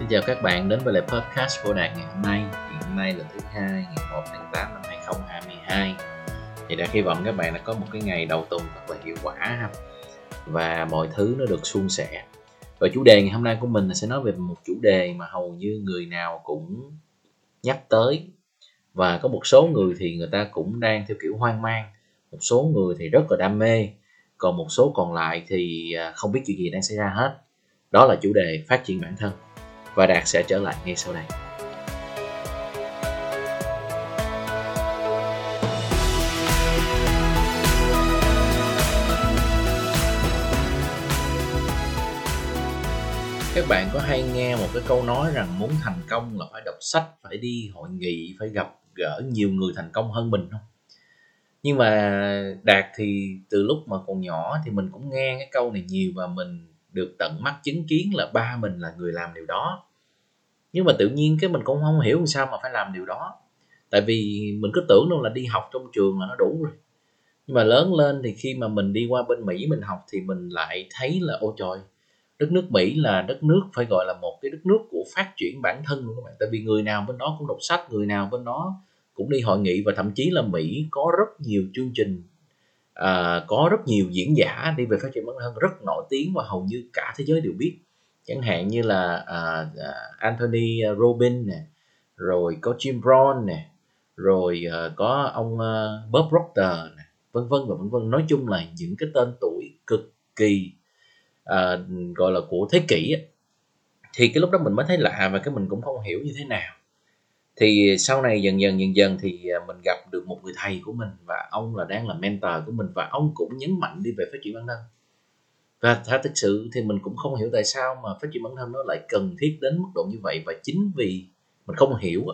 Xin chào các bạn đến với lại podcast của Đạt ngày hôm nay. Thì Hôm nay là thứ hai, ngày 1 tháng 8 năm 2022 Thì đã hy vọng các bạn đã có một cái ngày đầu tuần thật là hiệu quả ha. Và mọi thứ nó được suôn sẻ. Và chủ đề ngày hôm nay của mình là sẽ nói về một chủ đề mà hầu như người nào cũng nhắc tới. Và có một số người thì người ta cũng đang theo kiểu hoang mang. Một số người thì rất là đam mê. Còn một số còn lại thì à, không biết chuyện gì đang xảy ra hết. Đó là chủ đề phát triển bản thân và Đạt sẽ trở lại ngay sau đây. Các bạn có hay nghe một cái câu nói rằng muốn thành công là phải đọc sách, phải đi hội nghị, phải gặp gỡ nhiều người thành công hơn mình không? Nhưng mà Đạt thì từ lúc mà còn nhỏ thì mình cũng nghe cái câu này nhiều và mình được tận mắt chứng kiến là ba mình là người làm điều đó. Nhưng mà tự nhiên cái mình cũng không hiểu sao mà phải làm điều đó. Tại vì mình cứ tưởng đâu là đi học trong trường là nó đủ rồi. Nhưng mà lớn lên thì khi mà mình đi qua bên mỹ mình học thì mình lại thấy là, ôi trời, đất nước mỹ là đất nước phải gọi là một cái đất nước của phát triển bản thân luôn các bạn. Tại vì người nào bên đó cũng đọc sách, người nào bên đó cũng đi hội nghị và thậm chí là mỹ có rất nhiều chương trình à, có rất nhiều diễn giả đi về phát triển bản thân rất nổi tiếng và hầu như cả thế giới đều biết. Chẳng hạn như là à, Anthony robin nè rồi có Jim Brown nè rồi à, có ông à, Bob Proctor nè vân vân và vân vân. Nói chung là những cái tên tuổi cực kỳ à, gọi là của thế kỷ thì cái lúc đó mình mới thấy lạ và cái mình cũng không hiểu như thế nào thì sau này dần dần dần dần thì à, mình gặp được một người thầy của mình và ông là đang là mentor của mình và ông cũng nhấn mạnh đi về phát triển bản thân. Và thật thực sự thì mình cũng không hiểu tại sao mà phát triển bản thân nó lại cần thiết đến mức độ như vậy và chính vì mình không hiểu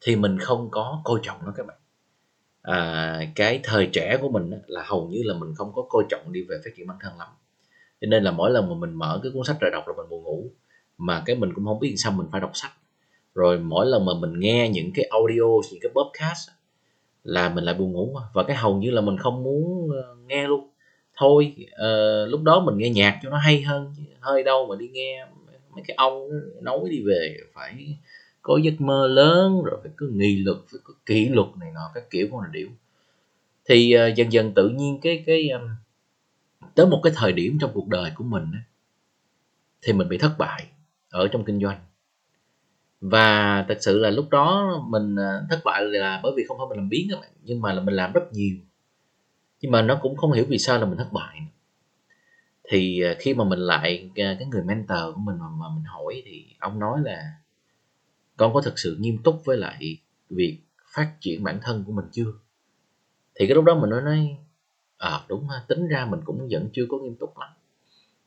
thì mình không có coi trọng nó các bạn. À, cái thời trẻ của mình là hầu như là mình không có coi trọng đi về phát triển bản thân lắm. Cho nên là mỗi lần mà mình mở cái cuốn sách ra đọc là mình buồn ngủ mà cái mình cũng không biết sao mình phải đọc sách rồi mỗi lần mà mình nghe những cái audio những cái podcast là mình lại buồn ngủ và cái hầu như là mình không muốn ờ, nghe luôn. Thôi uh, lúc đó mình nghe nhạc cho nó hay hơn hơi đâu mà đi nghe mấy cái ông nói đi về phải có giấc mơ lớn rồi phải có nghị lực phải có kỷ luật này nọ các kiểu con là điệu thì uh, dần dần tự nhiên cái cái um, tới một cái thời điểm trong cuộc đời của mình thì mình bị thất bại ở trong kinh doanh và thật sự là lúc đó mình ờ, thất bại là bởi vì không phải mình làm biến các bạn nhưng mà là mình làm rất nhiều. Nhưng mà nó cũng không hiểu vì sao là mình thất bại thì ờ, khi mà mình lại ờ, cái người mentor của mình mà, mà mình hỏi thì ông nói là con có thực sự nghiêm túc với lại việc phát triển bản thân của mình chưa? Thì cái lúc đó mình nói nói à đúng ha tính ra mình cũng vẫn chưa có nghiêm túc lắm.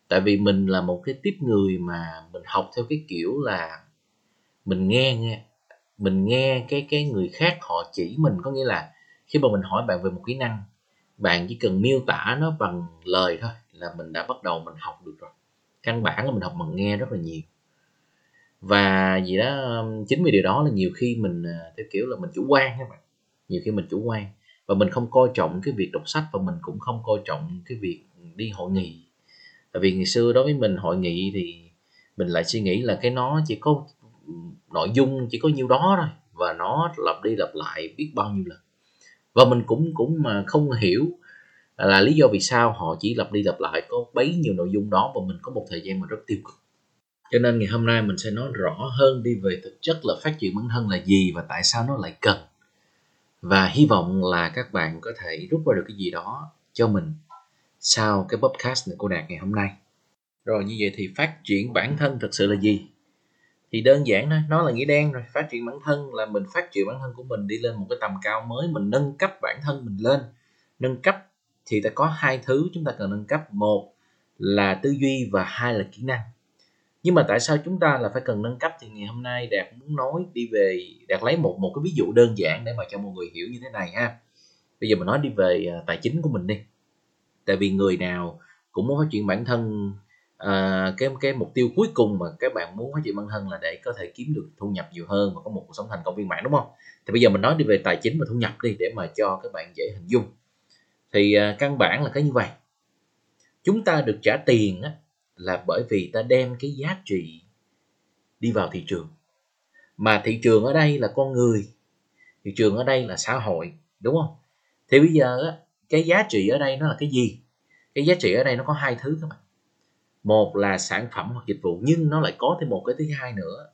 Tại vì mình là một cái tiếp người mà mình học theo cái kiểu là mình nghe nghe mình nghe cái cái người khác họ chỉ mình, có nghĩa là khi mà mình hỏi bạn về một kỹ năng, bạn chỉ cần miêu tả nó bằng lời thôi là mình đã bắt đầu mình học được rồi. Căn bản là mình học bằng nghe rất là nhiều. Và gì đó um, chính vì điều đó là nhiều khi mình à, theo kiểu là mình chủ quan các bạn. Nhiều khi mình chủ quan và mình không coi trọng cái việc đọc sách và mình cũng không coi trọng cái việc đi hội nghị. Tại vì ngày xưa đối với mình, hội nghị thì mình lại suy nghĩ là cái nó chỉ có nội dung chỉ có nhiêu đó thôi, và nó lặp đi lặp lại biết bao nhiêu lần. Và mình cũng cũng mà không hiểu là lý do vì sao họ chỉ lặp đi lặp lại, có bấy nhiêu nội dung đó và mình có một thời gian mà rất tiêu cực. Cho nên ngày hôm nay mình sẽ nói rõ hơn đi về thực chất là phát triển bản thân là gì và tại sao nó lại cần. Và hy vọng là các bạn có thể rút ra được cái gì đó cho mình sau cái podcast này của đạt ngày hôm nay. Rồi như vậy thì phát triển bản thân thực sự là gì? Thì đơn giản thôi, nó là nghĩa đen rồi, phát triển bản thân là mình phát triển bản thân của mình, đi lên một cái tầm cao mới, mình nâng cấp bản thân mình lên. Nâng cấp thì ta có hai thứ chúng ta cần nâng cấp. Một là tư duy và hai là kỹ năng. Nhưng mà tại sao chúng ta là phải cần nâng cấp? Thì ngày hôm nay đạt muốn nói đi về, đạt lấy một một cái ví dụ đơn giản để mà cho mọi người hiểu như thế này ha. Bây giờ mình nói đi về à, tài chính của mình đi. Tại vì người nào cũng muốn phát triển bản thân à, cái cái mục tiêu cuối cùng mà các bạn muốn phát triển bản thân là để có thể kiếm được thu nhập nhiều hơn và có một cuộc sống thành công viên mãn đúng không? Thì bây giờ mình nói đi về tài chính và thu nhập đi để mà cho các bạn dễ hình dung. Thì à, căn bản là cái như vậy. Chúng ta được trả tiền á, là bởi vì ta đem cái giá trị đi vào thị trường. Mà thị trường ở đây là con người thị trường ở đây là xã hội đúng không? Thì bây giờ cái giá trị ở đây nó là cái gì? Cái giá trị ở đây nó có hai thứ các bạn một là sản phẩm hoặc dịch vụ nhưng nó lại có thêm một cái thứ hai nữa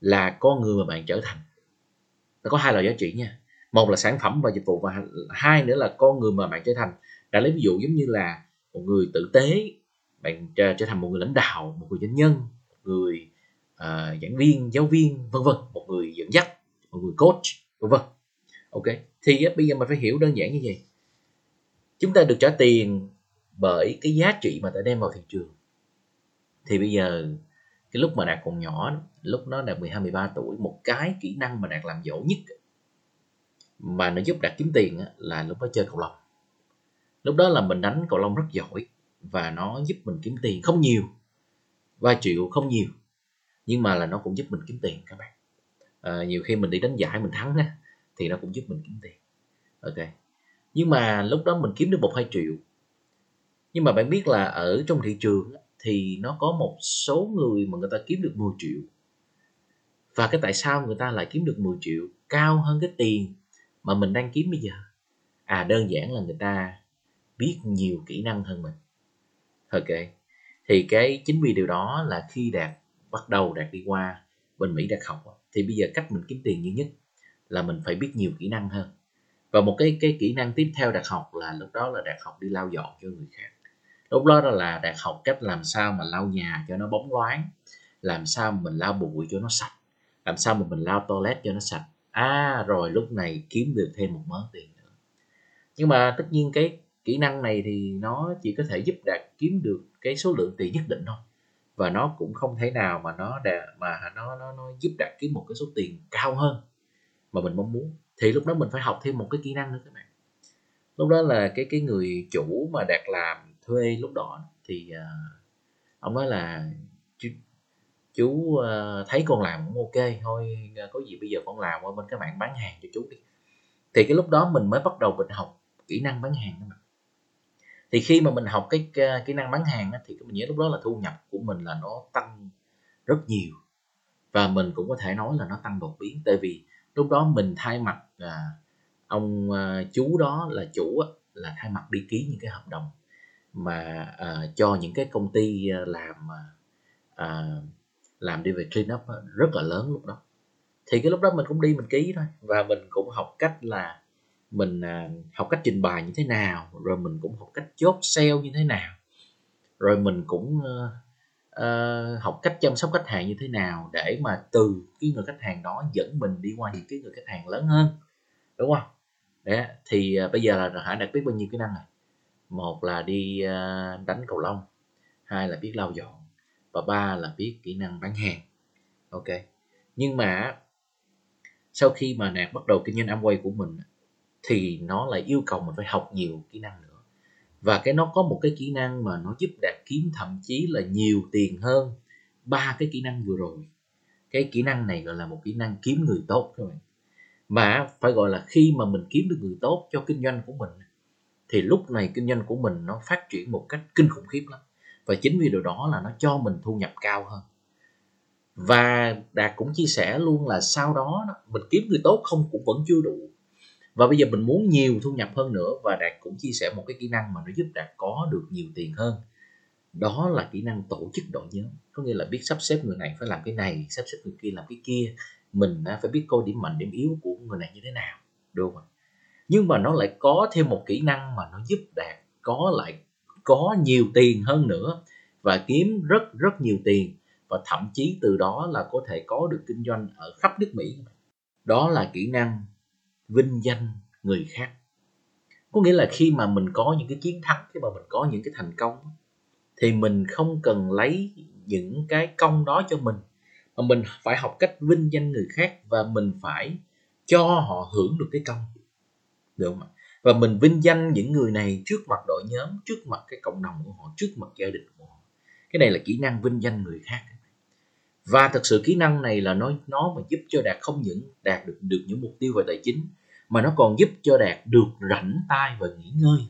là con người mà bạn trở thành. Nó có hai loại giá trị nha. Một là sản phẩm và dịch vụ và hai nữa là con người mà bạn trở thành. Đã lấy ví dụ giống như là một người tử tế bạn trở, trở thành một người lãnh đạo một người doanh nhân một người uh, giảng viên giáo viên vân vân một người dẫn dắt một người coach vân vân. Ok thì bây giờ mình phải hiểu đơn giản như vậy. Chúng ta được trả tiền bởi cái giá trị mà ta đem vào thị trường thì bây giờ cái lúc mà đạt còn nhỏ lúc nó đạt 12 13 tuổi một cái kỹ năng mà đạt làm giỏi nhất mà nó giúp đạt kiếm tiền là lúc đó chơi cầu lông. Lúc đó là mình đánh cầu lông rất giỏi và nó giúp mình kiếm tiền không nhiều vài triệu không nhiều nhưng mà là nó cũng giúp mình kiếm tiền các bạn. À, nhiều khi mình đi đánh giải mình thắng á thì nó cũng giúp mình kiếm tiền. Ok. Nhưng mà lúc đó mình kiếm được một hai triệu. Nhưng mà bạn biết là ở trong thị trường thì nó có một số người mà người ta kiếm được 10 triệu. Và cái tại sao người ta lại kiếm được 10 triệu? Cao hơn cái tiền mà mình đang kiếm bây giờ. À đơn giản là người ta biết nhiều kỹ năng hơn mình. Ok, thì cái chính vì điều đó là khi đạt bắt đầu đạt đi qua bên mỹ đạt học thì bây giờ cách mình kiếm tiền duy nhất là mình phải biết nhiều kỹ năng hơn. Và một cái cái kỹ năng tiếp theo đạt học là lúc đó là đạt học đi lau dọn cho người khác lúc đó là đạt học cách làm sao mà lau nhà cho nó bóng loáng làm sao mình lau bụi cho nó sạch làm sao mà mình lau toilet cho nó sạch. À rồi lúc này kiếm được thêm một mớ tiền nữa. Nhưng mà tất nhiên cái kỹ năng này thì nó chỉ có thể giúp đạt kiếm được cái số lượng tiền nhất định thôi. Và nó cũng không thể nào mà nó đã, mà nó nó nó giúp đạt kiếm một cái số tiền cao hơn mà mình mong muốn. Thì lúc đó mình phải học thêm một cái kỹ năng nữa các bạn. Lúc đó là cái cái người chủ mà đạt làm thuê lúc đó thì uh, ông nói là chú, chú uh, thấy con làm cũng ok thôi uh, có gì bây giờ con làm qua bên các bạn bán hàng cho chú đi. Thì cái lúc đó mình mới bắt đầu mình học kỹ năng bán hàng đó mà. Thì khi mà mình học cái kỹ năng bán hàng thì mình nhớ lúc đó là thu nhập của mình là nó tăng rất nhiều. Và mình cũng có thể nói là nó tăng đột biến. Tại vì lúc đó mình thay mặt à, ông chú đó là chủ là thay mặt đi ký những cái hợp đồng mà uh, cho những cái công ty à, làm uh, làm đi về clean up rất là lớn lúc đó. Thì cái lúc đó mình cũng đi mình ký thôi và mình cũng học cách là mình uh, học cách trình bày như thế nào rồi mình cũng học cách chốt sale như thế nào rồi mình cũng uh, uh, học cách chăm sóc khách hàng như thế nào để mà từ cái người khách hàng đó dẫn mình đi qua những cái người khách hàng lớn hơn đúng không? Đấy thì uh, bây giờ là hải đã biết bao nhiêu kỹ năng rồi một là đi à, đánh cầu lông, hai là biết lau dọn, và ba là biết kỹ năng bán hàng. Ok. Nhưng mà sau khi mà nạt bắt đầu kinh doanh Amway của mình thì nó lại yêu cầu mình phải học nhiều kỹ năng nữa. Và cái nó có một cái kỹ năng mà nó giúp đạt kiếm thậm chí là nhiều tiền hơn ba cái kỹ năng vừa rồi. Cái kỹ năng này gọi là một kỹ năng kiếm người tốt các bạn. Mà phải gọi là khi mà mình kiếm được người tốt cho kinh doanh của mình thì lúc này kinh doanh của mình nó phát triển một cách kinh khủng khiếp lắm. Và chính vì điều đó là nó cho mình thu nhập cao hơn. Và đạt cũng chia sẻ luôn là sau đó mình kiếm người tốt không cũng vẫn chưa đủ. Và bây giờ mình muốn nhiều thu nhập hơn nữa và đạt cũng chia sẻ một cái kỹ năng mà nó giúp đạt có được nhiều tiền hơn. Đó là kỹ năng tổ chức đội nhóm. Có nghĩa là biết sắp xếp người này phải làm cái này, sắp xếp người kia làm cái kia. Mình phải biết coi điểm mạnh, điểm yếu của người này như thế nào, đúng không nhưng mà nó lại có thêm một kỹ năng mà nó giúp đạt có lại có nhiều tiền hơn nữa và kiếm rất rất nhiều tiền. Và thậm chí từ đó là có thể có được kinh doanh ở khắp nước Mỹ. Đó là kỹ năng vinh danh người khác. Có nghĩa là khi mà mình có những cái chiến thắng, khi mà mình có những cái thành công, thì mình không cần lấy những cái công đó cho mình, mà mình phải học cách vinh danh người khác và mình phải cho họ hưởng được cái công được không ạ? Và mình vinh danh những người này trước mặt đội nhóm, trước mặt cái cộng đồng của họ, trước mặt gia đình của họ. Cái này là kỹ năng vinh danh người khác. Và thật sự kỹ năng này là nó nó mà giúp cho đạt không những đạt được được những mục tiêu về tài chính, mà nó còn giúp cho đạt được rảnh tay và nghỉ ngơi.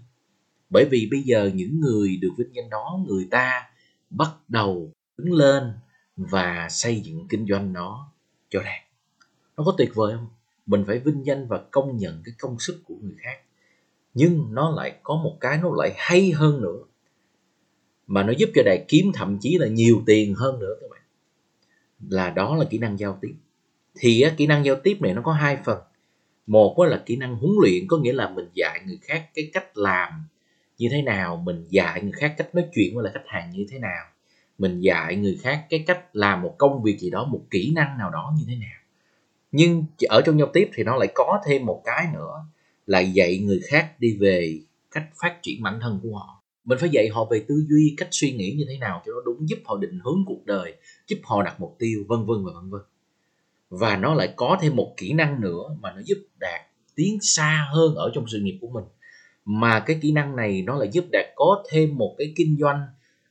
Bởi vì bây giờ những người được vinh danh đó, người ta bắt đầu đứng lên và xây dựng kinh doanh nó cho đạt. Nó có tuyệt vời không? Mình phải vinh danh và công nhận cái công sức của người khác. Nhưng nó lại có một cái nó lại hay hơn nữa. Mà nó giúp cho đại kiếm thậm chí là nhiều tiền hơn nữa các bạn. Là đó là kỹ năng giao tiếp. Thì á, kỹ năng giao tiếp này nó có hai phần. Một là kỹ năng huấn luyện có nghĩa là mình dạy người khác cái cách làm như thế nào mình dạy người khác cách nói chuyện với lại khách hàng như thế nào mình dạy người khác cái cách làm một công việc gì đó một kỹ năng nào đó như thế nào nhưng ở trong giao tiếp thì nó lại có thêm một cái nữa, là dạy người khác đi về cách phát triển bản thân của họ. Mình phải dạy họ về tư duy, cách suy nghĩ như thế nào cho nó đúng, giúp họ định hướng cuộc đời, giúp họ đặt mục tiêu, vân vân và vân vân. Và nó lại có thêm một kỹ năng nữa mà nó giúp đạt tiến xa hơn ở trong sự nghiệp của mình. Mà cái kỹ năng này nó lại giúp đạt có thêm một cái kinh doanh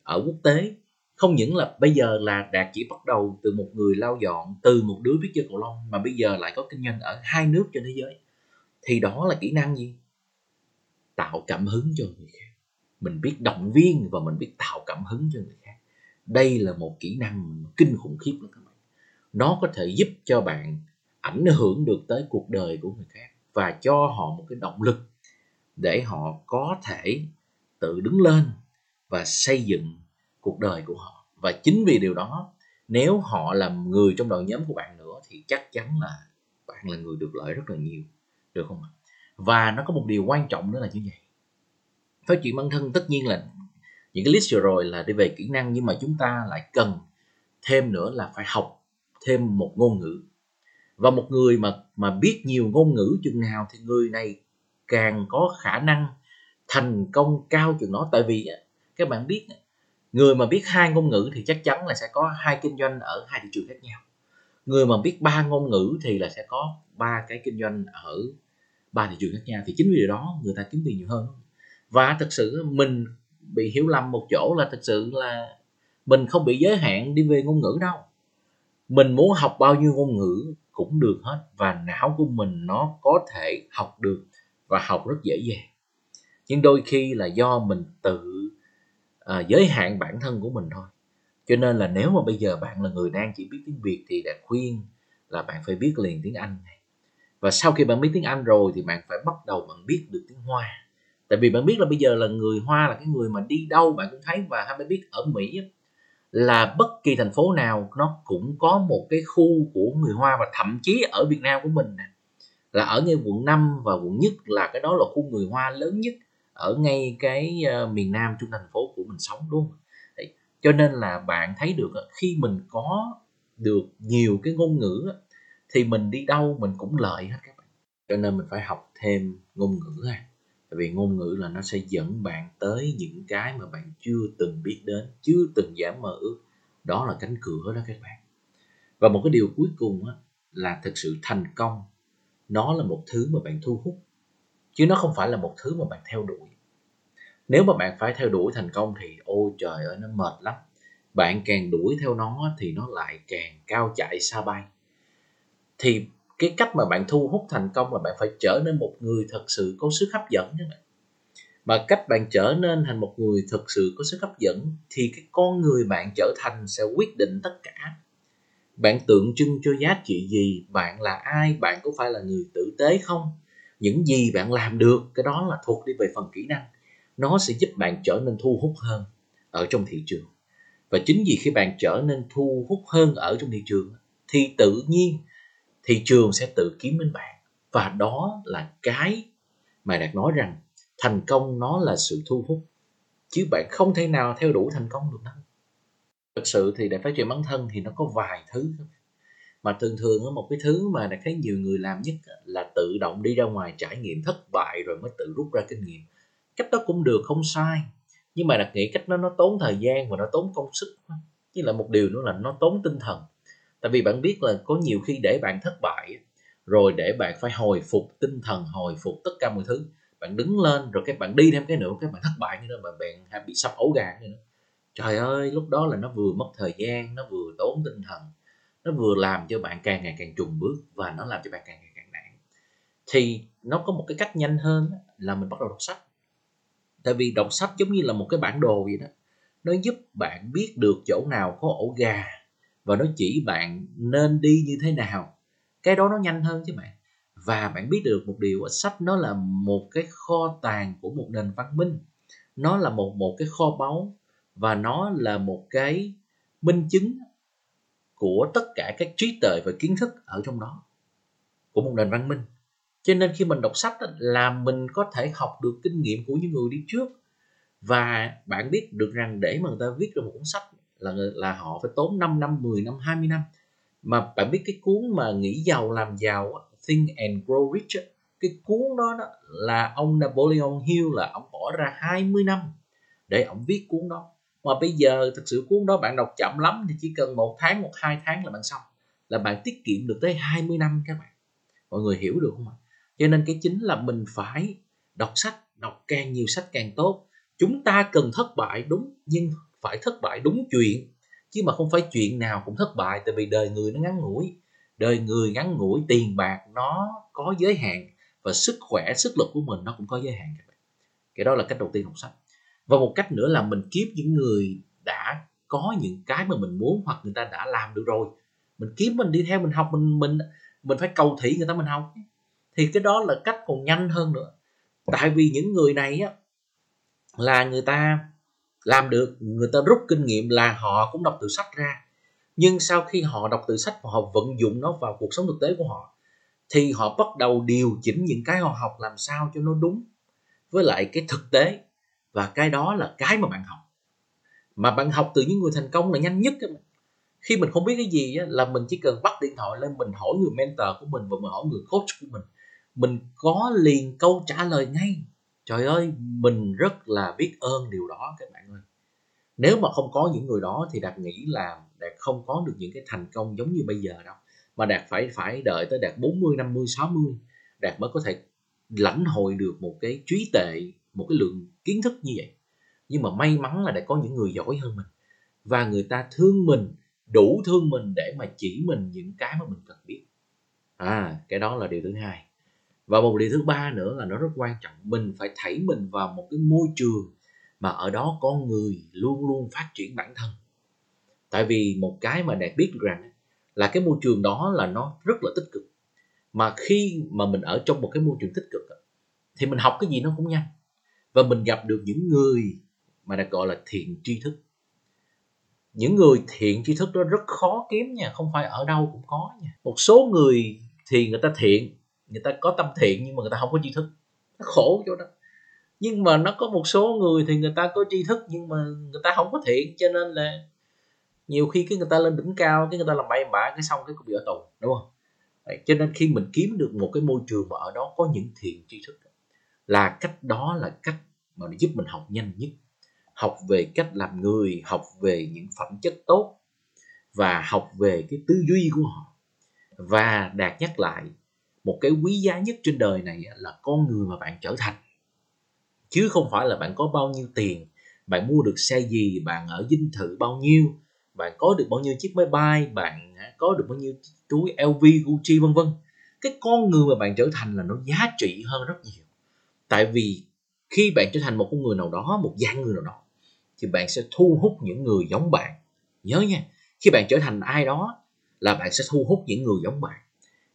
ở quốc tế không những là bây giờ là đạt chỉ bắt đầu từ một người lao dọn, từ một đứa biết chơi cầu lông, mà bây giờ lại có kinh doanh ở hai nước trên thế giới. Thì đó là kỹ năng gì? Tạo cảm hứng cho người khác. Mình biết động viên và mình biết tạo cảm hứng cho người khác. Đây là một kỹ năng kinh khủng khiếp lắm các bạn. Nó có thể giúp cho bạn ảnh hưởng được tới cuộc đời của người khác và cho họ một cái động lực để họ có thể tự đứng lên và xây dựng cuộc đời của họ. Và chính vì điều đó, nếu họ là người trong đội nhóm của bạn nữa, thì chắc chắn là bạn là người được lợi rất là nhiều, được không ạ? Và nó có một điều quan trọng nữa là như vậy. Phát triển bản thân tất nhiên là những cái list vừa rồi là đi về kỹ năng, nhưng mà chúng ta lại cần thêm nữa là phải học thêm một ngôn ngữ. Và một người mà mà biết nhiều ngôn ngữ chừng nào thì người này càng có khả năng thành công cao chừng đó. Tại vì các bạn biết người mà biết hai ngôn ngữ thì chắc chắn là sẽ có hai kinh doanh ở hai thị trường khác nhau. Người mà biết ba ngôn ngữ thì là sẽ có ba cái kinh doanh ở ba thị trường khác nhau. Thì chính vì điều đó, người ta kiếm tiền nhiều hơn. Và thực sự mình bị hiểu lầm một chỗ là thực sự là mình không bị giới hạn đi về ngôn ngữ đâu. Mình muốn học bao nhiêu ngôn ngữ cũng được hết. Và não của mình nó có thể học được và học rất dễ dàng. Nhưng đôi khi là do mình tự à, giới hạn bản thân của mình thôi. Cho nên là nếu mà bây giờ bạn là người đang chỉ biết tiếng việt thì đã khuyên là bạn phải biết liền tiếng anh này. Và sau khi bạn biết tiếng anh rồi thì bạn phải bắt đầu bạn biết được tiếng hoa. Tại vì bạn biết là bây giờ là người hoa là cái người mà đi đâu bạn cũng thấy và hay biết ở mỹ là bất kỳ thành phố nào nó cũng có một cái khu của người hoa và thậm chí ở việt nam của mình là ở ngay quận 5 và quận nhất là cái đó là khu người hoa lớn nhất ở ngay cái ờ, miền nam trung thành phố mình sống luôn Đấy. cho nên là bạn thấy được khi mình có được nhiều cái ngôn ngữ thì mình đi đâu mình cũng lợi hết các bạn. Cho nên mình phải học thêm ngôn ngữ ha. Tại vì ngôn ngữ là nó sẽ dẫn bạn tới những cái mà bạn chưa từng biết đến chưa từng dám mơ ước. Đó là cánh cửa đó các bạn. Và một cái điều cuối cùng á, là thực sự thành công nó là một thứ mà bạn thu hút. Chứ nó không phải là một thứ mà bạn theo đuổi nếu mà bạn phải theo đuổi thành công thì ôi trời ơi, nó mệt lắm. Bạn càng đuổi theo nó thì nó lại càng cao chạy xa bay. Thì cái cách mà bạn thu hút thành công là bạn phải trở nên một người thật sự có sức hấp dẫn các bạn. Mà cách bạn trở nên thành một người thật sự có sức hấp dẫn thì cái con người bạn trở thành sẽ quyết định tất cả. Bạn tượng trưng cho giá trị gì, bạn là ai, bạn có phải là người tử tế không? Những gì bạn làm được, cái đó là thuộc đi về phần kỹ năng nó sẽ giúp bạn trở nên thu hút hơn ở trong thị trường. Và chính vì khi bạn trở nên thu hút hơn ở trong thị trường, thì tự nhiên thị trường sẽ tự kiếm đến bạn. Và đó là cái mà đạt nói rằng thành công nó là sự thu hút, chứ bạn không thể nào theo đuổi thành công được đâu. Thực sự thì để phát triển bản thân thì nó có vài thứ mà thường thường một cái thứ mà đã thấy nhiều người làm nhất là tự động đi ra ngoài trải nghiệm thất bại rồi mới tự rút ra kinh nghiệm cách đó cũng được, không sai. Nhưng mà đặt nghĩ cách đó nó tốn thời gian và nó tốn công sức với lại một điều nữa là nó tốn tinh thần. Tại vì bạn biết là có nhiều khi để bạn thất bại rồi để bạn phải hồi phục tinh thần, hồi phục tất cả mọi thứ. Bạn đứng lên, rồi các bạn đi thêm cái nữa các bạn thất bại như đó mà bạn hay bị sắp ấu gà như nữa trời ơi, lúc đó là nó vừa mất thời gian, nó vừa tốn tinh thần, nó vừa làm cho bạn càng ngày càng trùng bước và nó làm cho bạn càng ngày càng nản. Thì nó có một cái cách nhanh hơn là mình bắt đầu đọc sách tại vì đọc sách giống như là một cái bản đồ vậy đó. Nó giúp bạn biết được chỗ nào có ổ gà và nó chỉ bạn nên đi như thế nào. Cái đó nó nhanh hơn chứ bạn. Và bạn biết được một điều sách nó là một cái kho tàng của một nền văn minh. Nó là một một cái kho báu và nó là một cái minh chứng của tất cả các trí tuệ và kiến thức ở trong đó, của một nền văn minh cho nên khi mình đọc sách là mình có thể học được kinh nghiệm của những người đi trước. Và bạn biết được rằng để mà người ta viết ra một cuốn sách là là họ phải tốn 5 năm, 10 năm, 20 năm. Mà bạn biết cái cuốn mà nghĩ giàu làm giàu Think and Grow Rich cái cuốn đó, đó là ông Napoleon Hill là ông bỏ ra 20 năm để ông viết cuốn đó. Mà bây giờ thực sự cuốn đó bạn đọc chậm lắm thì chỉ cần một tháng một hai tháng là bạn xong. Là bạn tiết kiệm được tới 20 năm các bạn. Mọi người hiểu được không ạ? Cho nên cái chính là mình phải đọc sách, đọc càng nhiều sách càng tốt. Chúng ta cần thất bại, đúng, nhưng phải thất bại đúng chuyện. Chứ mà không phải chuyện nào cũng thất bại, tại vì đời người nó ngắn ngủi. Đời người ngắn ngủi, tiền bạc nó có giới hạn và sức khỏe, sức lực của mình nó cũng có giới hạn. Cái đó là cách đầu tiên đọc sách. Và một cách nữa là mình kiếm những người đã có những cái mà mình muốn hoặc người ta đã làm được rồi. Mình kiếm mình đi theo, mình học, mình mình mình phải cầu thị người ta, mình học thì cái đó là cách còn nhanh hơn nữa. Tại vì những người này á, là người ta làm được, người ta rút kinh nghiệm là họ cũng đọc từ sách ra. Nhưng sau khi họ đọc từ sách và họ vận dụng nó vào cuộc sống thực tế của họ, thì họ bắt đầu điều chỉnh những cái họ học làm sao cho nó đúng với lại cái thực tế. Và cái đó là cái mà bạn học. Mà bạn học từ những người thành công là nhanh nhất khi mình không biết cái gì là mình chỉ cần bắt điện thoại lên mình hỏi người mentor của mình và mình hỏi người coach của mình mình có liền câu trả lời ngay. Trời ơi, mình rất là biết ơn điều đó các bạn ơi. Nếu mà không có những người đó thì đạt nghĩ là đạt không có được những cái thành công giống như bây giờ đâu. Mà đạt phải phải đợi tới đạt 40 50 60 đạt mới có thể lãnh hội được một cái trí tệ một cái lượng kiến thức như vậy. Nhưng mà may mắn là đã có những người giỏi hơn mình. Và người ta thương mình, đủ thương mình để mà chỉ mình những cái mà mình cần biết. À cái đó là điều thứ hai và một điều thứ ba nữa là nó rất quan trọng. Mình phải thảy mình vào một cái môi trường mà ở đó con người luôn luôn phát triển bản thân. Tại vì một cái mà đạt biết rằng là cái môi trường đó là nó rất là tích cực. Mà khi mà mình ở trong một cái môi trường tích cực thì mình học cái gì nó cũng nhanh. Và mình gặp được những người mà đã gọi là thiện tri thức. Những người thiện tri thức đó rất khó kiếm nha, không phải ở đâu cũng có nha. Một số người thì người ta thiện người ta có tâm thiện nhưng mà người ta không có tri thức. Nó khổ chỗ đó. Nhưng mà nó có một số người thì người ta có tri thức nhưng mà người ta không có thiện cho nên là nhiều khi cái người ta lên đỉnh cao cái người ta làm bậy bạ cái xong cái cũng bị ở tù đúng không? Đấy, cho nên khi mình kiếm được một cái môi trường mà ở đó có những thiện tri thức là cách đó là cách mà nó giúp mình học nhanh nhất. Học về cách làm người học về những phẩm chất tốt và học về cái tư duy của họ. Và đạt nhắc lại một cái quý giá nhất trên đời này là con người mà bạn trở thành. Chứ không phải là bạn có bao nhiêu tiền, bạn mua được xe gì, bạn ở dinh thự bao nhiêu, bạn có được bao nhiêu chiếc máy bay, bạn à, có được bao nhiêu túi LV Gucci, vân vân. Cái con người mà bạn trở thành là nó giá trị hơn rất nhiều. Tại vì khi bạn trở thành một con người nào đó, một dạng người nào đó, thì bạn sẽ thu hút những người giống bạn. Nhớ nha, khi bạn trở thành ai đó, là bạn sẽ thu hút những người giống bạn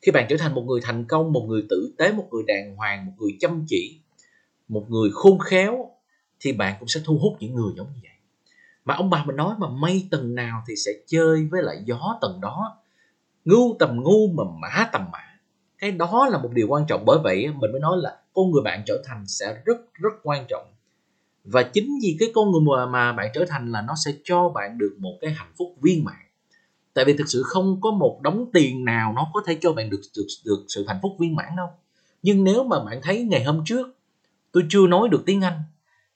khi bạn trở thành một người thành công một người tử tế một người đàng hoàng một người chăm chỉ một người khôn khéo thì bạn cũng sẽ thu hút những người giống như vậy. Mà ông bà mình nói mà mây tầng nào thì sẽ chơi với lại gió tầng đó. Ngu tầm ngu mà mã tầm mã. Cái đó là một điều quan trọng bởi vậy mình mới nói là con người bạn trở thành sẽ rất rất quan trọng. Và chính vì cái con người mà, mà bạn trở thành là nó sẽ cho bạn được một cái hạnh phúc viên mãn tại vì thực sự không có một đống tiền nào nó có thể cho bạn được được, được sự hạnh phúc viên mãn đâu. Nhưng nếu mà bạn thấy ngày hôm trước tôi chưa nói được tiếng Anh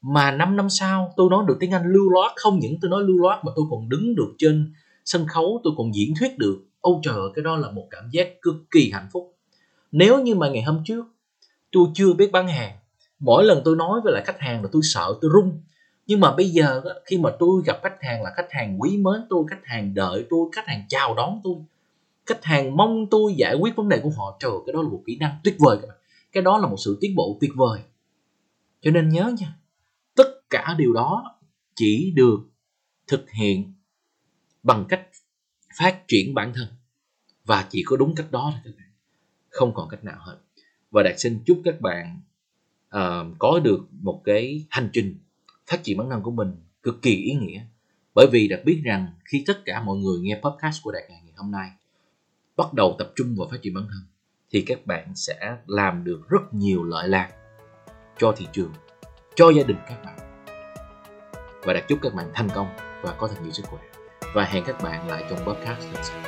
mà 5 năm sau tôi nói được tiếng Anh lưu loát không những tôi nói lưu loát mà tôi còn đứng được trên sân khấu tôi còn diễn thuyết được âu trời cái đó là một cảm giác cực kỳ hạnh phúc. Nếu như mà ngày hôm trước tôi chưa biết bán hàng mỗi lần tôi nói với lại khách hàng là tôi sợ tôi run nhưng mà bây giờ khi mà tôi gặp khách hàng là khách hàng quý mến tôi khách hàng đợi tôi khách hàng chào đón tôi khách hàng mong tôi giải quyết vấn đề của họ trời cái đó là một kỹ năng tuyệt vời các bạn. Cái đó là một sự tiến bộ tuyệt vời. Cho nên nhớ nha tất cả điều đó chỉ được thực hiện bằng cách phát triển bản thân. Và chỉ có đúng cách đó thôi các bạn. Không còn cách nào hết. Và đạt xin chúc các bạn uh, có được một cái hành trình phát triển bản thân của mình cực kỳ ý nghĩa. Bởi vì đã biết rằng khi tất cả mọi người nghe podcast của đạt ngày hôm nay bắt đầu tập trung vào phát triển bản thân, thì các bạn sẽ làm được rất nhiều lợi lạc cho thị trường, cho gia đình các bạn. Và đặt chúc các bạn thành công và có thật nhiều sức khỏe. Và hẹn các bạn lại trong podcast lần sau.